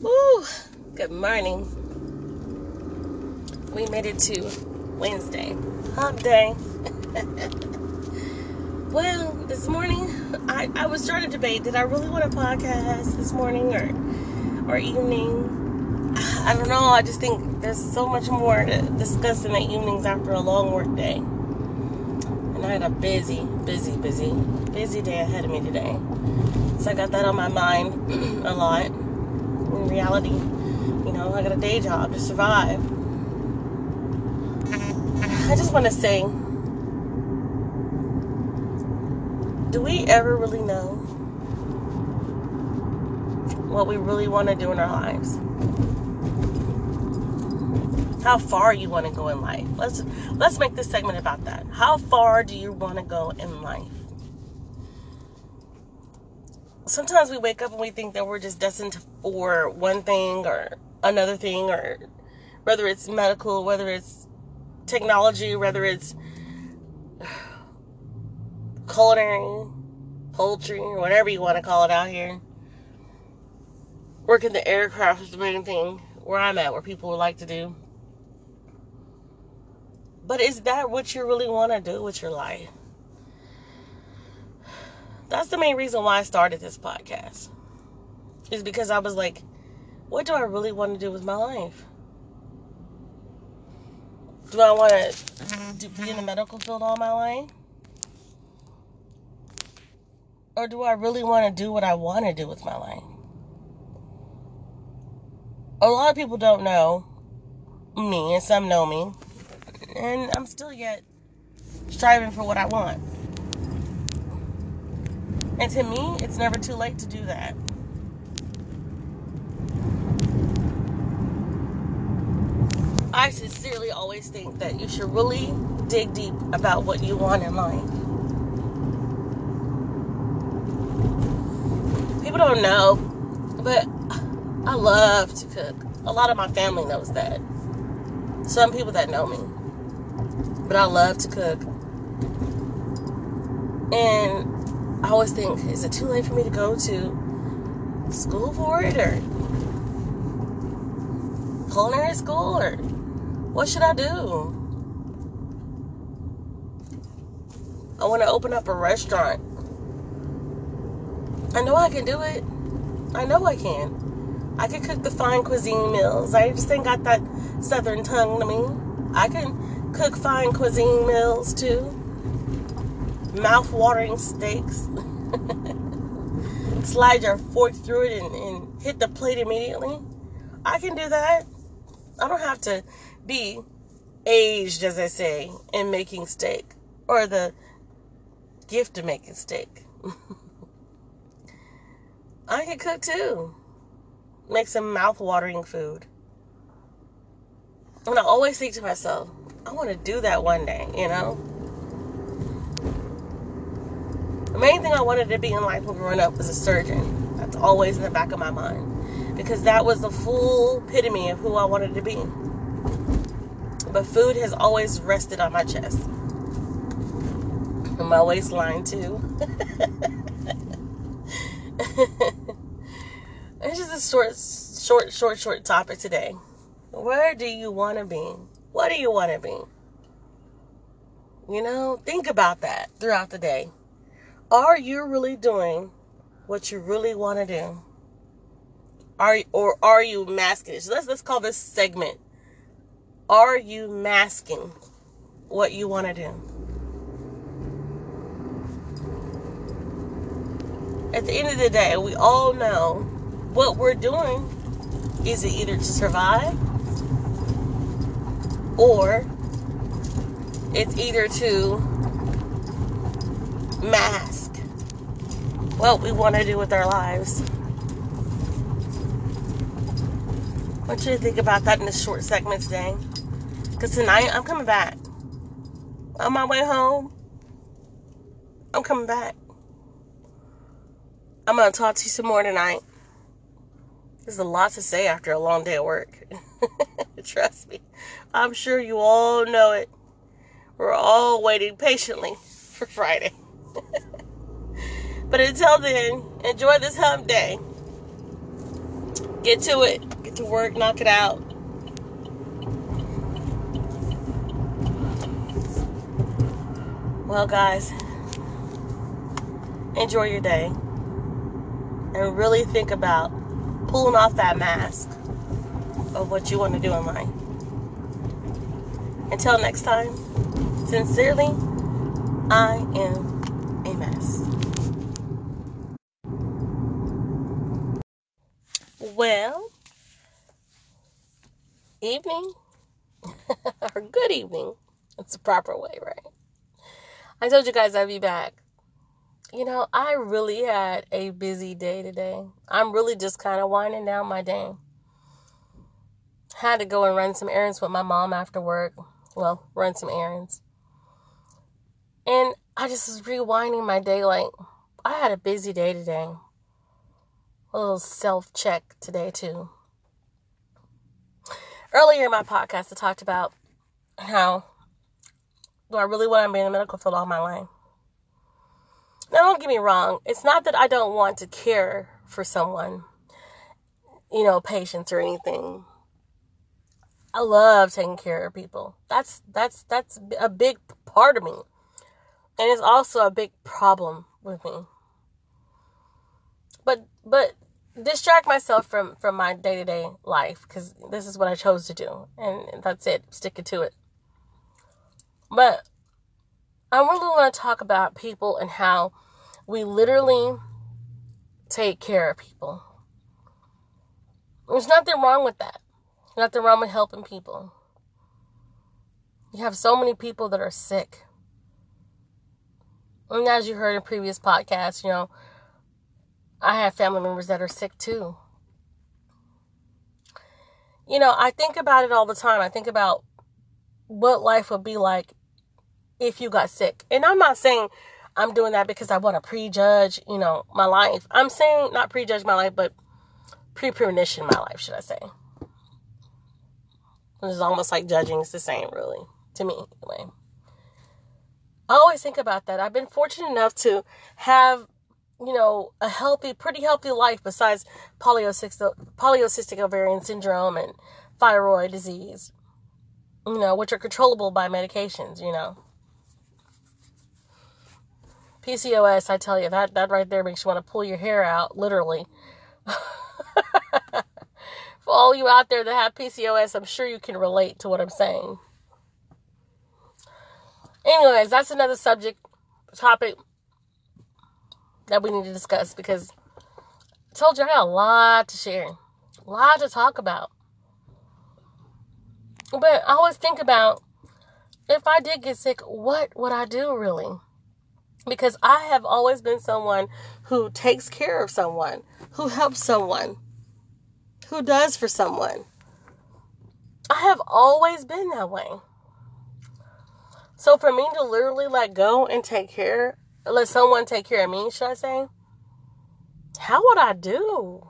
Woo! Good morning. We made it to Wednesday, hump day. well, this morning, I, I was trying to debate did I really want a podcast this morning or or evening? I don't know. I just think there's so much more to discuss in the evenings after a long work day. And I had a busy, busy, busy, busy day ahead of me today. So I got that on my mind a lot in reality, you know, I got a day job to survive. I just want to say do we ever really know what we really want to do in our lives? How far you want to go in life? Let's let's make this segment about that. How far do you want to go in life? Sometimes we wake up and we think that we're just destined for one thing or another thing, or whether it's medical, whether it's technology, whether it's culinary, poultry, whatever you want to call it out here. Working the aircraft is the main thing where I'm at, where people would like to do. But is that what you really want to do with your life? That's the main reason why I started this podcast. Is because I was like, what do I really want to do with my life? Do I want to be in the medical field all my life? Or do I really want to do what I want to do with my life? A lot of people don't know me, and some know me. And I'm still yet striving for what I want. And to me, it's never too late to do that. I sincerely always think that you should really dig deep about what you want in life. People don't know, but I love to cook. A lot of my family knows that. Some people that know me. But I love to cook. And I always think, is it too late for me to go to school for it or culinary school or what should I do? I want to open up a restaurant. I know I can do it. I know I can. I can cook the fine cuisine meals. I just ain't got that southern tongue to me. I can cook fine cuisine meals too mouth-watering steaks. Slide your fork through it and, and hit the plate immediately. I can do that. I don't have to be aged, as I say, in making steak or the gift of making steak. I can cook too. Make some mouth-watering food. And I always think to myself, I want to do that one day, you know? The main thing I wanted to be in life when growing up was a surgeon. That's always in the back of my mind. Because that was the full epitome of who I wanted to be. But food has always rested on my chest. And my waistline too. it's just a short, short, short, short topic today. Where do you want to be? What do you want to be? You know, think about that throughout the day. Are you really doing what you really want to do? Are or are you masking it? So let's let's call this segment. Are you masking what you want to do? At the end of the day, we all know what we're doing is either to survive or it's either to mask what we want to do with our lives. I want you to think about that in this short segment today. Because tonight I'm coming back. On my way home, I'm coming back. I'm going to talk to you some more tonight. There's a lot to say after a long day of work. Trust me. I'm sure you all know it. We're all waiting patiently for Friday. but until then, enjoy this hump day. get to it, get to work, knock it out. Well, guys, enjoy your day and really think about pulling off that mask of what you want to do in life. Until next time, sincerely, I am a mess. Well, evening or good evening. It's the proper way, right? I told you guys I'd be back. You know, I really had a busy day today. I'm really just kind of winding down my day. Had to go and run some errands with my mom after work. Well, run some errands. And I just was rewinding my day like I had a busy day today. A little self check today, too. Earlier in my podcast, I talked about how do I really want to be in the medical field all my life? Now, don't get me wrong. It's not that I don't want to care for someone, you know, patients or anything. I love taking care of people. That's that's that's a big part of me. And it's also a big problem with me. But distract myself from from my day-to-day life cuz this is what I chose to do and that's it. Sticking to it. But I really want to talk about people and how we literally take care of people. There's nothing wrong with that. Nothing wrong with helping people. You have so many people that are sick. And as you heard in previous podcasts, you know, I have family members that are sick too. You know, I think about it all the time. I think about what life would be like if you got sick. And I'm not saying I'm doing that because I want to prejudge, you know, my life. I'm saying not prejudge my life, but pre-premonition my life, should I say. It's almost like judging. It's the same, really, to me, anyway. I always think about that. I've been fortunate enough to have, you know, a healthy, pretty healthy life besides polycystic, ovarian syndrome and thyroid disease, you know, which are controllable by medications, you know. PCOS, I tell you, that, that right there makes you want to pull your hair out, literally. For all you out there that have PCOS, I'm sure you can relate to what I'm saying. Anyways, that's another subject, topic that we need to discuss because I told you I got a lot to share, a lot to talk about. But I always think about if I did get sick, what would I do really? because I have always been someone who takes care of someone, who helps someone, who does for someone. I have always been that way. So for me to literally let go and take care, let someone take care of me, should I say? How would I do?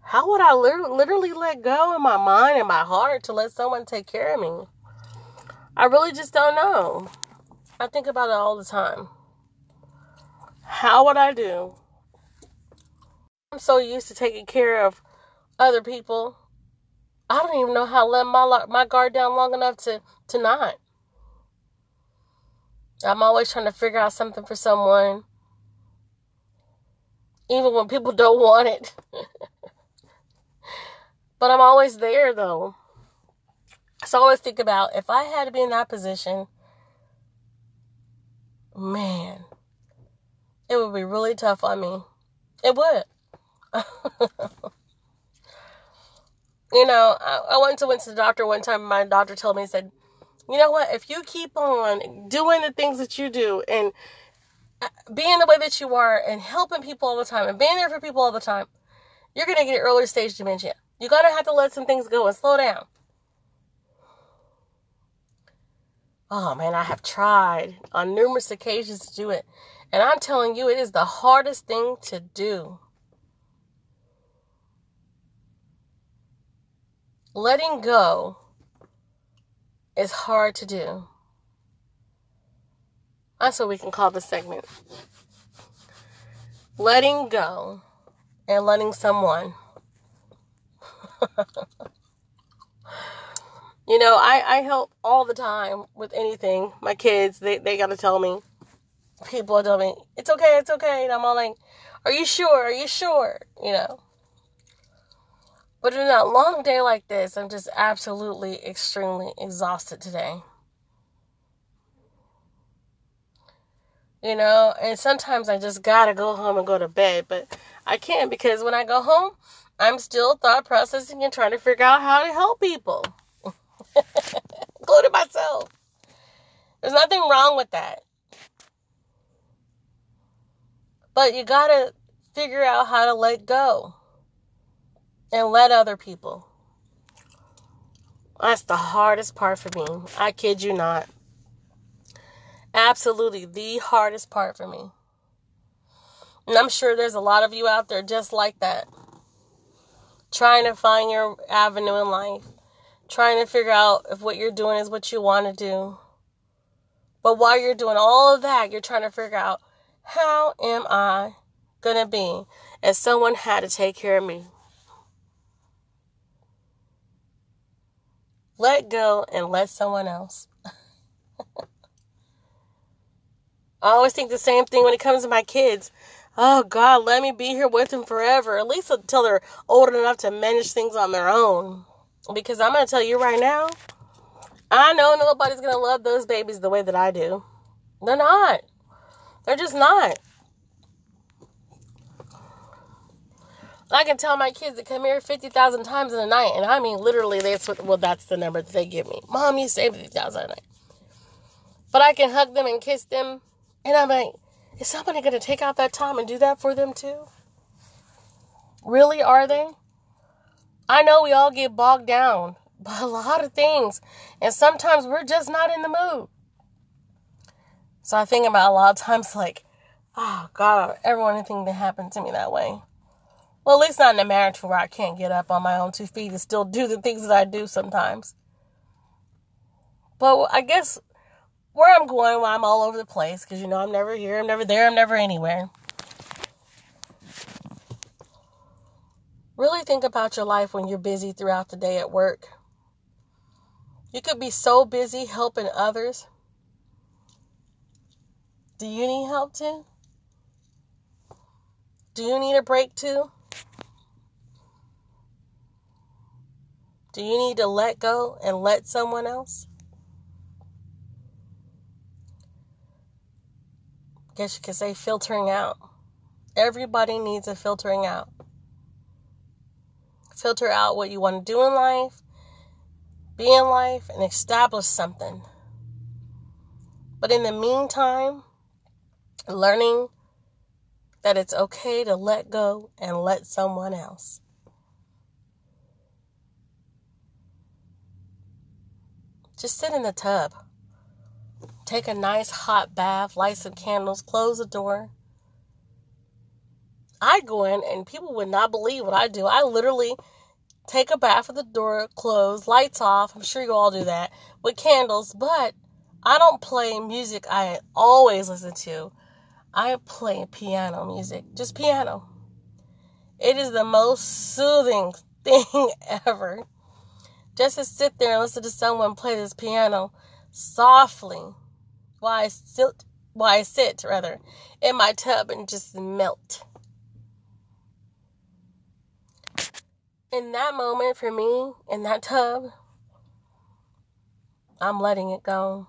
How would I literally let go in my mind and my heart to let someone take care of me? I really just don't know. I think about it all the time. How would I do? I'm so used to taking care of other people. I don't even know how to let my my guard down long enough to to not. I'm always trying to figure out something for someone, even when people don't want it. but I'm always there though. So I always think about if I had to be in that position, man, it would be really tough on me. It would. you know, I, I went to went to the doctor one time. My doctor told me, he said, "You know what? If you keep on doing the things that you do and uh, being the way that you are and helping people all the time and being there for people all the time, you're gonna get early stage dementia. You're gonna have to let some things go and slow down." Oh man, I have tried on numerous occasions to do it. And I'm telling you, it is the hardest thing to do. Letting go is hard to do. That's what we can call the segment. Letting go and letting someone. you know, I, I help all the time with anything. My kids, they, they got to tell me. People tell me, it's okay, it's okay. And I'm all like, are you sure? Are you sure? You know. But in a long day like this, I'm just absolutely extremely exhausted today. You know, and sometimes I just gotta go home and go to bed, but I can't because when I go home, I'm still thought processing and trying to figure out how to help people, including myself. There's nothing wrong with that. But you gotta figure out how to let go and let other people. That's the hardest part for me. I kid you not. Absolutely the hardest part for me. And I'm sure there's a lot of you out there just like that. Trying to find your avenue in life. Trying to figure out if what you're doing is what you want to do. But while you're doing all of that, you're trying to figure out how am I going to be? if someone had to take care of me. Let go and let someone else. I always think the same thing when it comes to my kids. Oh God, let me be here with them forever, at least until they're old enough to manage things on their own. Because I'm gonna tell you right now, I know nobody's gonna love those babies the way that I do. They're not. They're just not. I can tell my kids to come here 50,000 times in a night. And I mean, literally, that's what, well, that's the number that they give me. Mom, you say 50,000 a night. But I can hug them and kiss them. And I'm like, is somebody going to take out that time and do that for them too? Really, are they? I know we all get bogged down by a lot of things. And sometimes we're just not in the mood. So I think about a lot of times like, oh God, everyone anything that happened to me that way. Well, at least not in a marriage where I can't get up on my own two feet and still do the things that I do sometimes. But I guess where I'm going, I'm all over the place because you know I'm never here, I'm never there, I'm never anywhere. Really think about your life when you're busy throughout the day at work. You could be so busy helping others. Do you need help too? Do you need a break too? Do you need to let go and let someone else? Guess you could say filtering out. Everybody needs a filtering out. Filter out what you want to do in life, be in life, and establish something. But in the meantime, learning that it's okay to let go and let someone else. Just sit in the tub. Take a nice hot bath, light some candles, close the door. I go in and people would not believe what I do. I literally take a bath with the door closed, lights off. I'm sure you all do that with candles, but I don't play music I always listen to. I play piano music, just piano. It is the most soothing thing ever just to sit there and listen to someone play this piano softly while I sit, while I sit rather in my tub and just melt. In that moment for me, in that tub, I'm letting it go.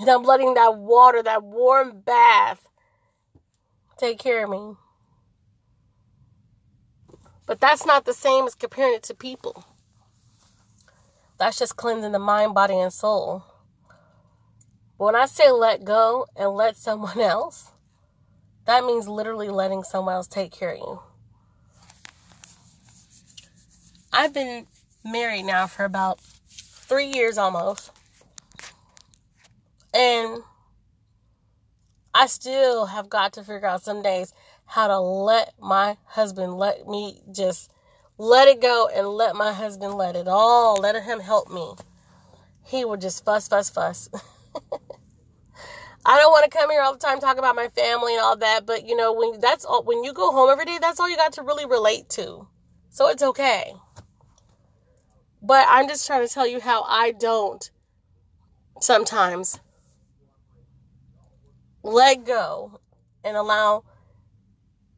And I'm letting that water, that warm bath, take care of me. But that's not the same as comparing it to people. That's just cleansing the mind, body, and soul. But when I say let go and let someone else, that means literally letting someone else take care of you. I've been married now for about three years almost. And I still have got to figure out some days how to let my husband let me just let it go and let my husband let it all. Let him help me. He would just fuss, fuss, fuss. I don't want to come here all the time talk about my family and all that, but you know, when that's all when you go home every day, that's all you got to really relate to. So it's okay. But I'm just trying to tell you how I don't sometimes let go and allow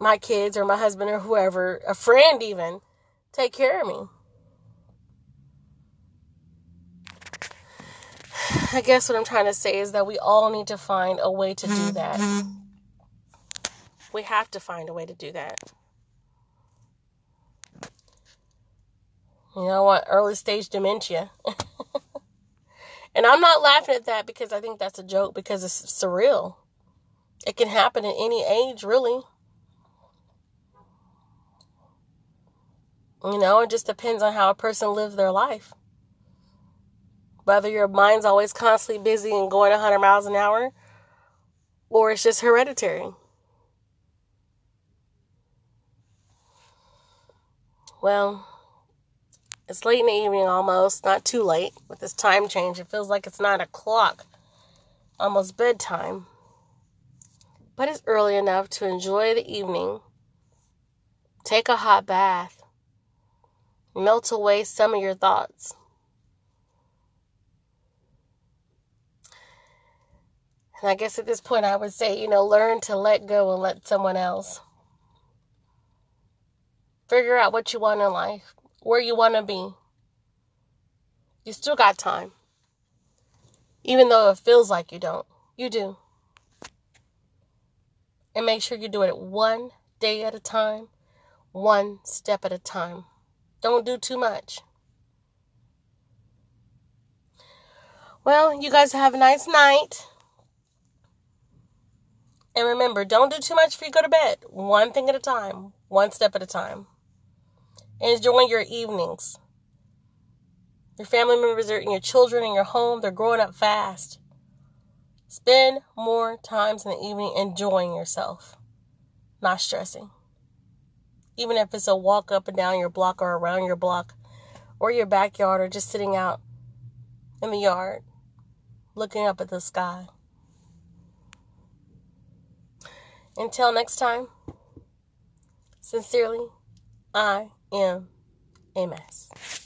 my kids or my husband or whoever, a friend even, take care of me. I guess what I'm trying to say is that we all need to find a way to do that. We have to find a way to do that. You know what? Early stage dementia. and I'm not laughing at that because I think that's a joke because it's surreal. It can happen at any age, really. You know, it just depends on how a person lives their life. Whether your mind's always constantly busy and going 100 miles an hour, or it's just hereditary. Well, it's late in the evening almost, not too late with this time change. It feels like it's 9 o'clock, almost bedtime. But it's early enough to enjoy the evening, take a hot bath, melt away some of your thoughts. And I guess at this point, I would say, you know, learn to let go and let someone else. Figure out what you want in life, where you want to be. You still got time. Even though it feels like you don't, you do. And make sure you do it one day at a time, one step at a time. Don't do too much. Well, you guys have a nice night. And remember, don't do too much before you go to bed. One thing at a time, one step at a time. Enjoy your evenings. Your family members are, and your children in your home, they're growing up fast. Spend more times in the evening enjoying yourself, not stressing. Even if it's a walk up and down your block or around your block or your backyard or just sitting out in the yard looking up at the sky. Until next time, sincerely, I am a mess.